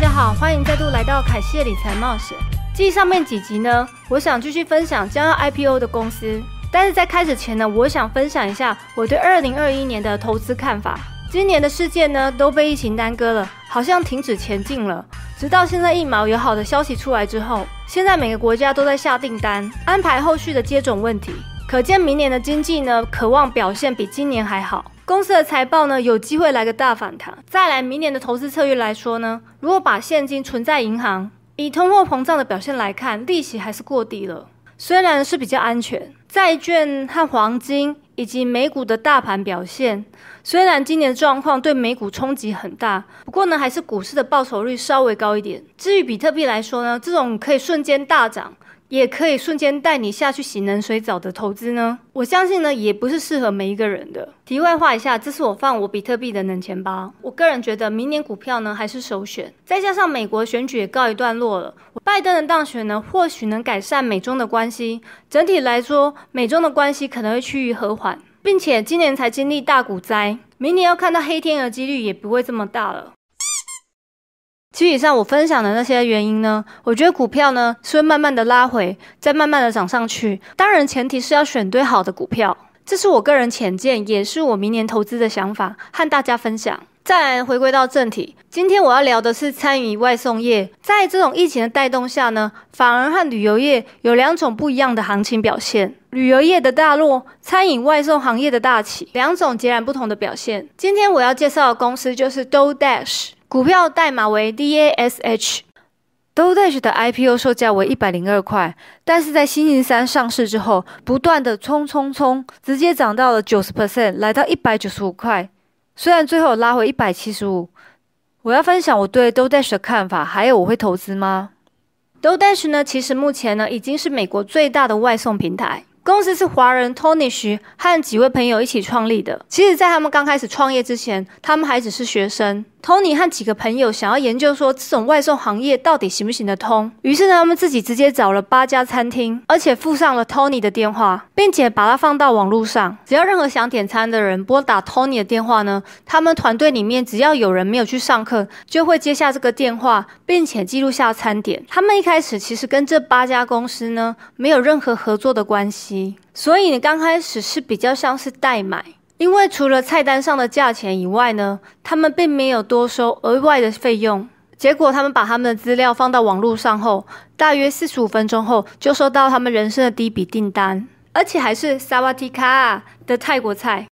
大家好，欢迎再度来到凯西的理财冒险。继上面几集呢，我想继续分享将要 IPO 的公司。但是在开始前呢，我想分享一下我对二零二一年的投资看法。今年的世界呢都被疫情耽搁了，好像停止前进了。直到现在疫苗有好的消息出来之后，现在每个国家都在下订单，安排后续的接种问题。可见明年的经济呢，渴望表现比今年还好。公司的财报呢，有机会来个大反弹。再来，明年的投资策略来说呢，如果把现金存在银行，以通货膨胀的表现来看，利息还是过低了。虽然是比较安全，债券和黄金以及美股的大盘表现，虽然今年的状况对美股冲击很大，不过呢，还是股市的报酬率稍微高一点。至于比特币来说呢，这种可以瞬间大涨。也可以瞬间带你下去洗冷水澡的投资呢？我相信呢，也不是适合每一个人的。题外话一下，这是我放我比特币的冷钱包。我个人觉得，明年股票呢还是首选。再加上美国选举也告一段落了，拜登的当选呢，或许能改善美中的关系。整体来说，美中的关系可能会趋于和缓，并且今年才经历大股灾，明年要看到黑天鹅几率也不会这么大了。其实以上我分享的那些原因呢，我觉得股票呢是会慢慢的拉回，再慢慢的涨上去。当然前提是要选对好的股票，这是我个人浅见，也是我明年投资的想法，和大家分享。再来回归到正题，今天我要聊的是餐饮外送业，在这种疫情的带动下呢，反而和旅游业有两种不一样的行情表现。旅游业的大落，餐饮外送行业的大起，两种截然不同的表现。今天我要介绍的公司就是 DoorDash。股票代码为 DASH，DoorDash 的 IPO 售价为一百零二块，但是在星期三上市之后，不断的冲冲冲，直接涨到了九十 percent，来到一百九十五块。虽然最后拉回一百七十五，我要分享我对 DoorDash 的看法，还有我会投资吗？DoorDash 呢，其实目前呢已经是美国最大的外送平台。公司是华人 Tony 徐和几位朋友一起创立的。其实，在他们刚开始创业之前，他们还只是学生。Tony 和几个朋友想要研究说，这种外送行业到底行不行得通。于是呢，他们自己直接找了八家餐厅，而且附上了 Tony 的电话，并且把它放到网络上。只要任何想点餐的人拨打 Tony 的电话呢，他们团队里面只要有人没有去上课，就会接下这个电话，并且记录下餐点。他们一开始其实跟这八家公司呢，没有任何合作的关系，所以你刚开始是比较像是代买。因为除了菜单上的价钱以外呢，他们并没有多收额外的费用。结果他们把他们的资料放到网络上后，大约四十五分钟后就收到他们人生的第一笔订单，而且还是萨瓦提卡的泰国菜。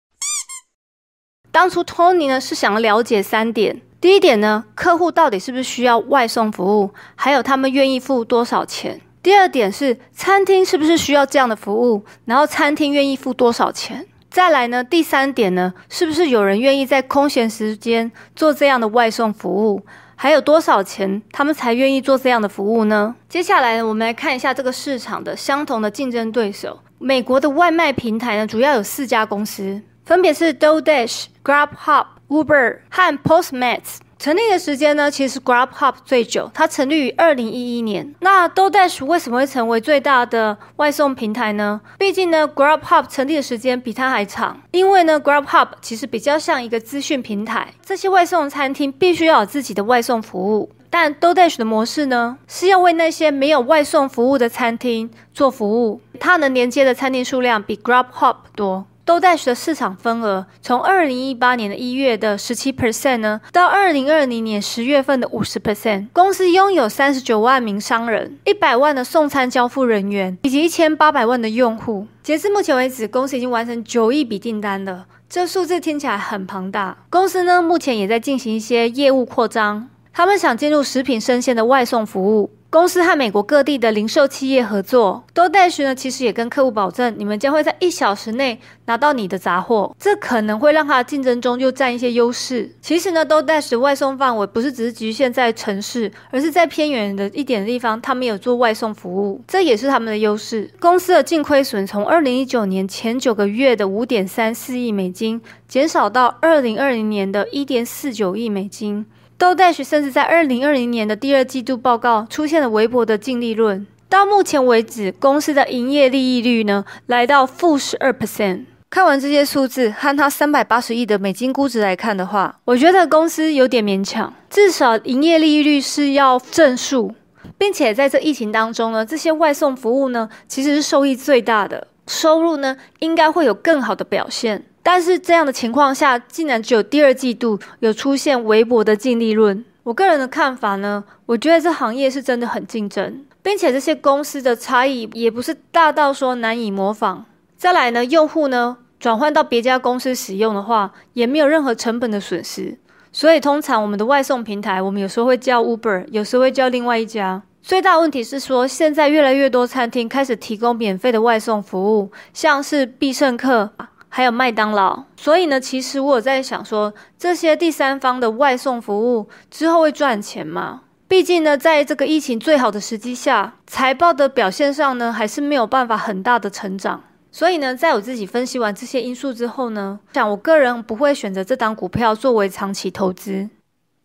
当初 Tony 呢是想了解三点：第一点呢，客户到底是不是需要外送服务，还有他们愿意付多少钱；第二点是餐厅是不是需要这样的服务，然后餐厅愿意付多少钱。再来呢，第三点呢，是不是有人愿意在空闲时间做这样的外送服务？还有多少钱他们才愿意做这样的服务呢？接下来呢，我们来看一下这个市场的相同的竞争对手。美国的外卖平台呢，主要有四家公司，分别是 d o d a s h、GrabHub、Uber 和 Postmates。成立的时间呢，其实 GrabHub 最久，它成立于二零一一年。那 d o d a s h 为什么会成为最大的外送平台呢？毕竟呢，GrabHub 成立的时间比它还长。因为呢，GrabHub 其实比较像一个资讯平台，这些外送餐厅必须要有自己的外送服务。但 d o d a s h 的模式呢，是要为那些没有外送服务的餐厅做服务，它能连接的餐厅数量比 GrabHub 多。DoorDash 的市场份额从二零一八年的一月的十七 percent 呢，到二零二零年十月份的五十 percent。公司拥有三十九万名商人、一百万的送餐交付人员以及一千八百万的用户。截至目前为止，公司已经完成九亿笔订单了，这数字听起来很庞大。公司呢，目前也在进行一些业务扩张，他们想进入食品生鲜的外送服务。公司和美国各地的零售企业合作，DoorDash 呢，其实也跟客户保证，你们将会在一小时内拿到你的杂货，这可能会让它的竞争中又占一些优势。其实呢，DoorDash 的外送范围不是只是局限在城市，而是在偏远的一点地方，他们有做外送服务，这也是他们的优势。公司的净亏损从二零一九年前九个月的五点三四亿美金，减少到二零二零年的一点四九亿美金。DoorDash 甚至在二零二零年的第二季度报告出现了微薄的净利润。到目前为止，公司的营业利益率呢来到负十二 percent。看完这些数字和它三百八十亿的美金估值来看的话，我觉得公司有点勉强，至少营业利率是要正数，并且在这疫情当中呢，这些外送服务呢其实是受益最大的，收入呢应该会有更好的表现。但是这样的情况下，竟然只有第二季度有出现微薄的净利润。我个人的看法呢，我觉得这行业是真的很竞争，并且这些公司的差异也不是大到说难以模仿。再来呢，用户呢转换到别家公司使用的话，也没有任何成本的损失。所以通常我们的外送平台，我们有时候会叫 Uber，有时候会叫另外一家。最大问题是说，现在越来越多餐厅开始提供免费的外送服务，像是必胜客。还有麦当劳，所以呢，其实我在想说，这些第三方的外送服务之后会赚钱吗？毕竟呢，在这个疫情最好的时机下，财报的表现上呢，还是没有办法很大的成长。所以呢，在我自己分析完这些因素之后呢，想我个人不会选择这档股票作为长期投资。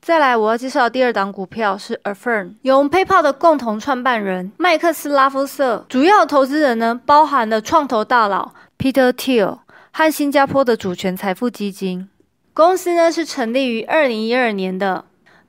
再来，我要介绍第二档股票是 Affirm，由 PayPal 的共同创办人麦克斯拉夫瑟，主要投资人呢，包含了创投大佬 Peter Thiel。和新加坡的主权财富基金公司呢，是成立于二零一二年的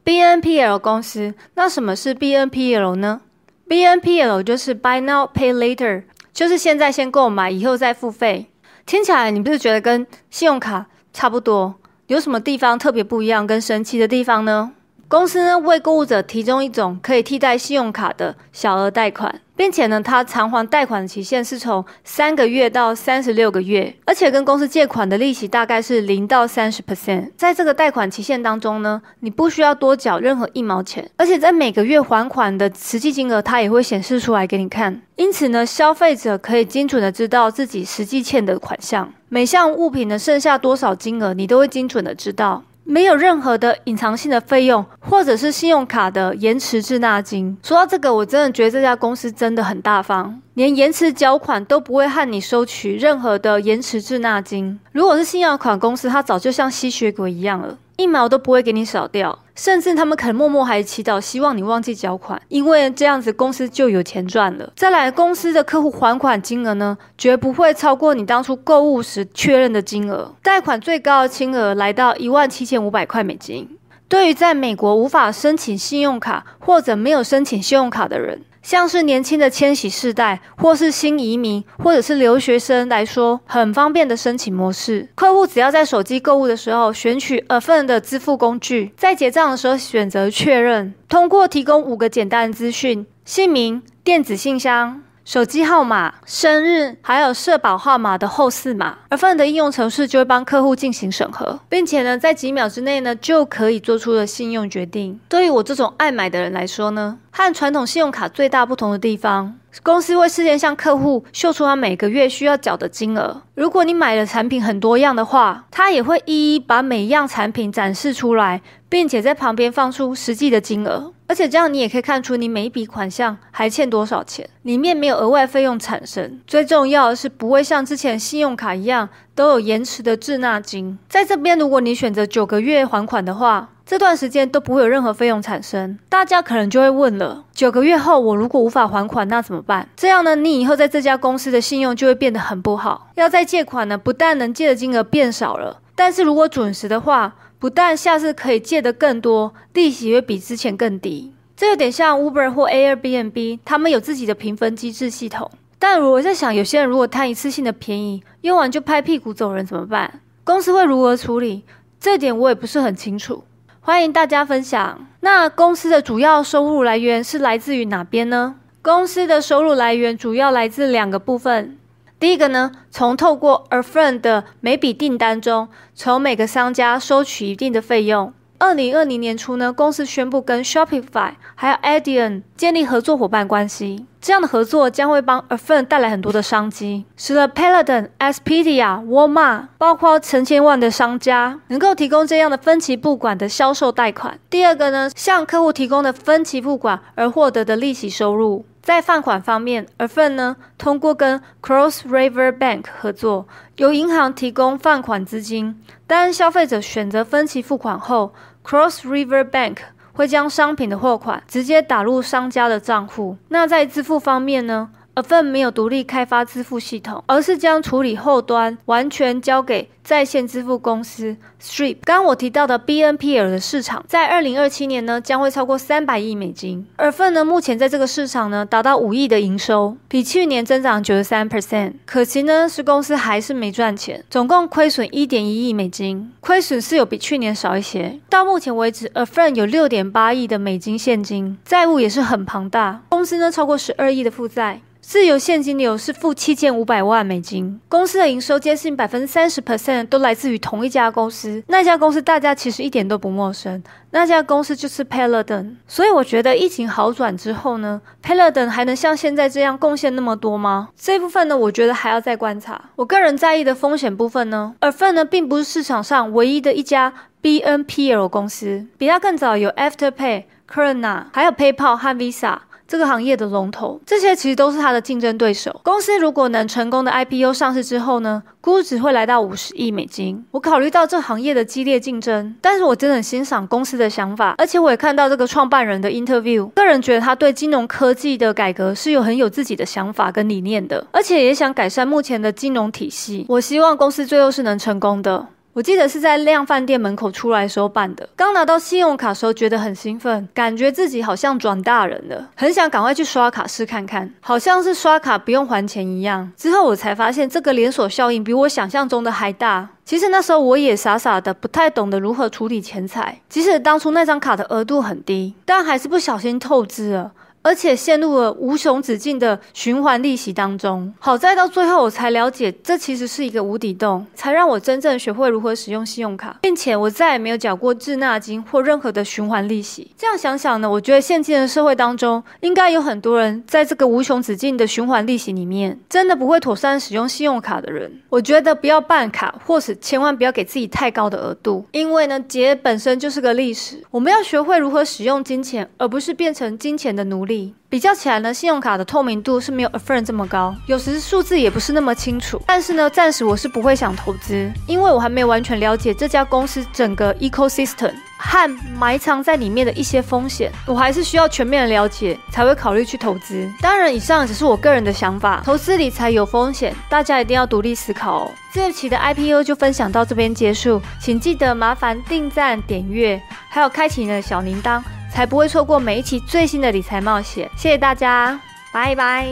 BNPL 公司。那什么是 BNPL 呢？BNPL 就是 Buy Now Pay Later，就是现在先购买，以后再付费。听起来你不是觉得跟信用卡差不多？有什么地方特别不一样、跟神奇的地方呢？公司呢为购物者提供一种可以替代信用卡的小额贷款。并且呢，它偿还贷款的期限是从三个月到三十六个月，而且跟公司借款的利息大概是零到三十 percent。在这个贷款期限当中呢，你不需要多缴任何一毛钱，而且在每个月还款的实际金额，它也会显示出来给你看。因此呢，消费者可以精准的知道自己实际欠的款项，每项物品的剩下多少金额，你都会精准的知道。没有任何的隐藏性的费用，或者是信用卡的延迟滞纳金。说到这个，我真的觉得这家公司真的很大方，连延迟缴款都不会和你收取任何的延迟滞纳金。如果是信用卡公司，它早就像吸血鬼一样了。一毛都不会给你少掉，甚至他们肯默默还祈祷，希望你忘记缴款，因为这样子公司就有钱赚了。再来，公司的客户还款金额呢，绝不会超过你当初购物时确认的金额。贷款最高的金额来到一万七千五百块美金。对于在美国无法申请信用卡或者没有申请信用卡的人。像是年轻的千禧世代，或是新移民，或者是留学生来说，很方便的申请模式。客户只要在手机购物的时候选取 a f f i n 的支付工具，在结账的时候选择确认，通过提供五个简单的资讯：姓名、电子信箱。手机号码、生日，还有社保号码的后四码，而 f 的应用程式就会帮客户进行审核，并且呢，在几秒之内呢，就可以做出了信用决定。对于我这种爱买的人来说呢，和传统信用卡最大不同的地方，公司会事先向客户秀出他每个月需要缴的金额。如果你买的产品很多样的话，它也会一一把每一样产品展示出来，并且在旁边放出实际的金额。而且这样，你也可以看出你每一笔款项还欠多少钱，里面没有额外费用产生。最重要的是，不会像之前信用卡一样都有延迟的滞纳金。在这边，如果你选择九个月还款的话，这段时间都不会有任何费用产生。大家可能就会问了：九个月后我如果无法还款，那怎么办？这样呢，你以后在这家公司的信用就会变得很不好。要再借款呢，不但能借的金额变少了，但是如果准时的话，不但下次可以借的更多，利息会比之前更低。这有点像 Uber 或 Airbnb，他们有自己的评分机制系统。但如果在想，有些人如果贪一次性的便宜，用完就拍屁股走人怎么办？公司会如何处理？这点我也不是很清楚。欢迎大家分享。那公司的主要收入来源是来自于哪边呢？公司的收入来源主要来自两个部分。第一个呢，从透过 Affirm 的每笔订单中，从每个商家收取一定的费用。二零二零年初呢，公司宣布跟 Shopify 还有 Adyen 建立合作伙伴关系。这样的合作将会帮 Affirm 带来很多的商机，使得 Peloton、Expedia、Walmart，包括成千万的商家能够提供这样的分期付款的销售贷款。第二个呢，向客户提供的分期付款而获得的利息收入。在放款方面，Affirm 呢通过跟 Cross River Bank 合作，由银行提供放款资金。当消费者选择分期付款后，Cross River Bank 会将商品的货款直接打入商家的账户。那在支付方面呢，Affirm 没有独立开发支付系统，而是将处理后端完全交给在线支付公司 Stripe。刚刚我提到的 BNPL 的市场，在二零二七年呢，将会超过三百亿美金。Affirm 呢，目前在这个市场呢，达到五亿的营收，比去年增长九十三 percent。可惜呢，是公司还是没赚钱，总共亏损一点一亿美金，亏损是有比去年少一些。到目前为止，Affirm 有六点八亿的美金现金，债务也是很庞大，公司呢超过十二亿的负债。自由现金流是负七千五百万美金，公司的营收接近百分之三十 percent 都来自于同一家公司。那家公司大家其实一点都不陌生，那家公司就是 Peloton。所以我觉得疫情好转之后呢，Peloton 还能像现在这样贡献那么多吗？这部分呢，我觉得还要再观察。我个人在意的风险部分呢，而 f 呢并不是市场上唯一的一家 BNPL 公司，比它更早有 Afterpay、Klarna，还有 PayPal 和 Visa。这个行业的龙头，这些其实都是它的竞争对手。公司如果能成功的 IPO 上市之后呢，估值会来到五十亿美金。我考虑到这行业的激烈竞争，但是我真的很欣赏公司的想法，而且我也看到这个创办人的 interview，个人觉得他对金融科技的改革是有很有自己的想法跟理念的，而且也想改善目前的金融体系。我希望公司最后是能成功的。我记得是在量饭店门口出来时候办的。刚拿到信用卡时候觉得很兴奋，感觉自己好像转大人了，很想赶快去刷卡试看看，好像是刷卡不用还钱一样。之后我才发现这个连锁效应比我想象中的还大。其实那时候我也傻傻的，不太懂得如何处理钱财。即使当初那张卡的额度很低，但还是不小心透支了。而且陷入了无穷止境的循环利息当中。好在到最后我才了解，这其实是一个无底洞，才让我真正学会如何使用信用卡，并且我再也没有缴过滞纳金或任何的循环利息。这样想想呢，我觉得现今的社会当中，应该有很多人在这个无穷止境的循环利息里面，真的不会妥善使用信用卡的人。我觉得不要办卡，或是千万不要给自己太高的额度，因为呢，节本身就是个历史。我们要学会如何使用金钱，而不是变成金钱的奴隶。比较起来呢，信用卡的透明度是没有 Affirm 这么高，有时数字也不是那么清楚。但是呢，暂时我是不会想投资，因为我还没有完全了解这家公司整个 ecosystem 和埋藏在里面的一些风险，我还是需要全面的了解才会考虑去投资。当然，以上只是我个人的想法，投资理财有风险，大家一定要独立思考哦。这一期的 IPO 就分享到这边结束，请记得麻烦订赞、点阅，还有开启你的小铃铛。才不会错过每一期最新的理财冒险。谢谢大家，拜拜。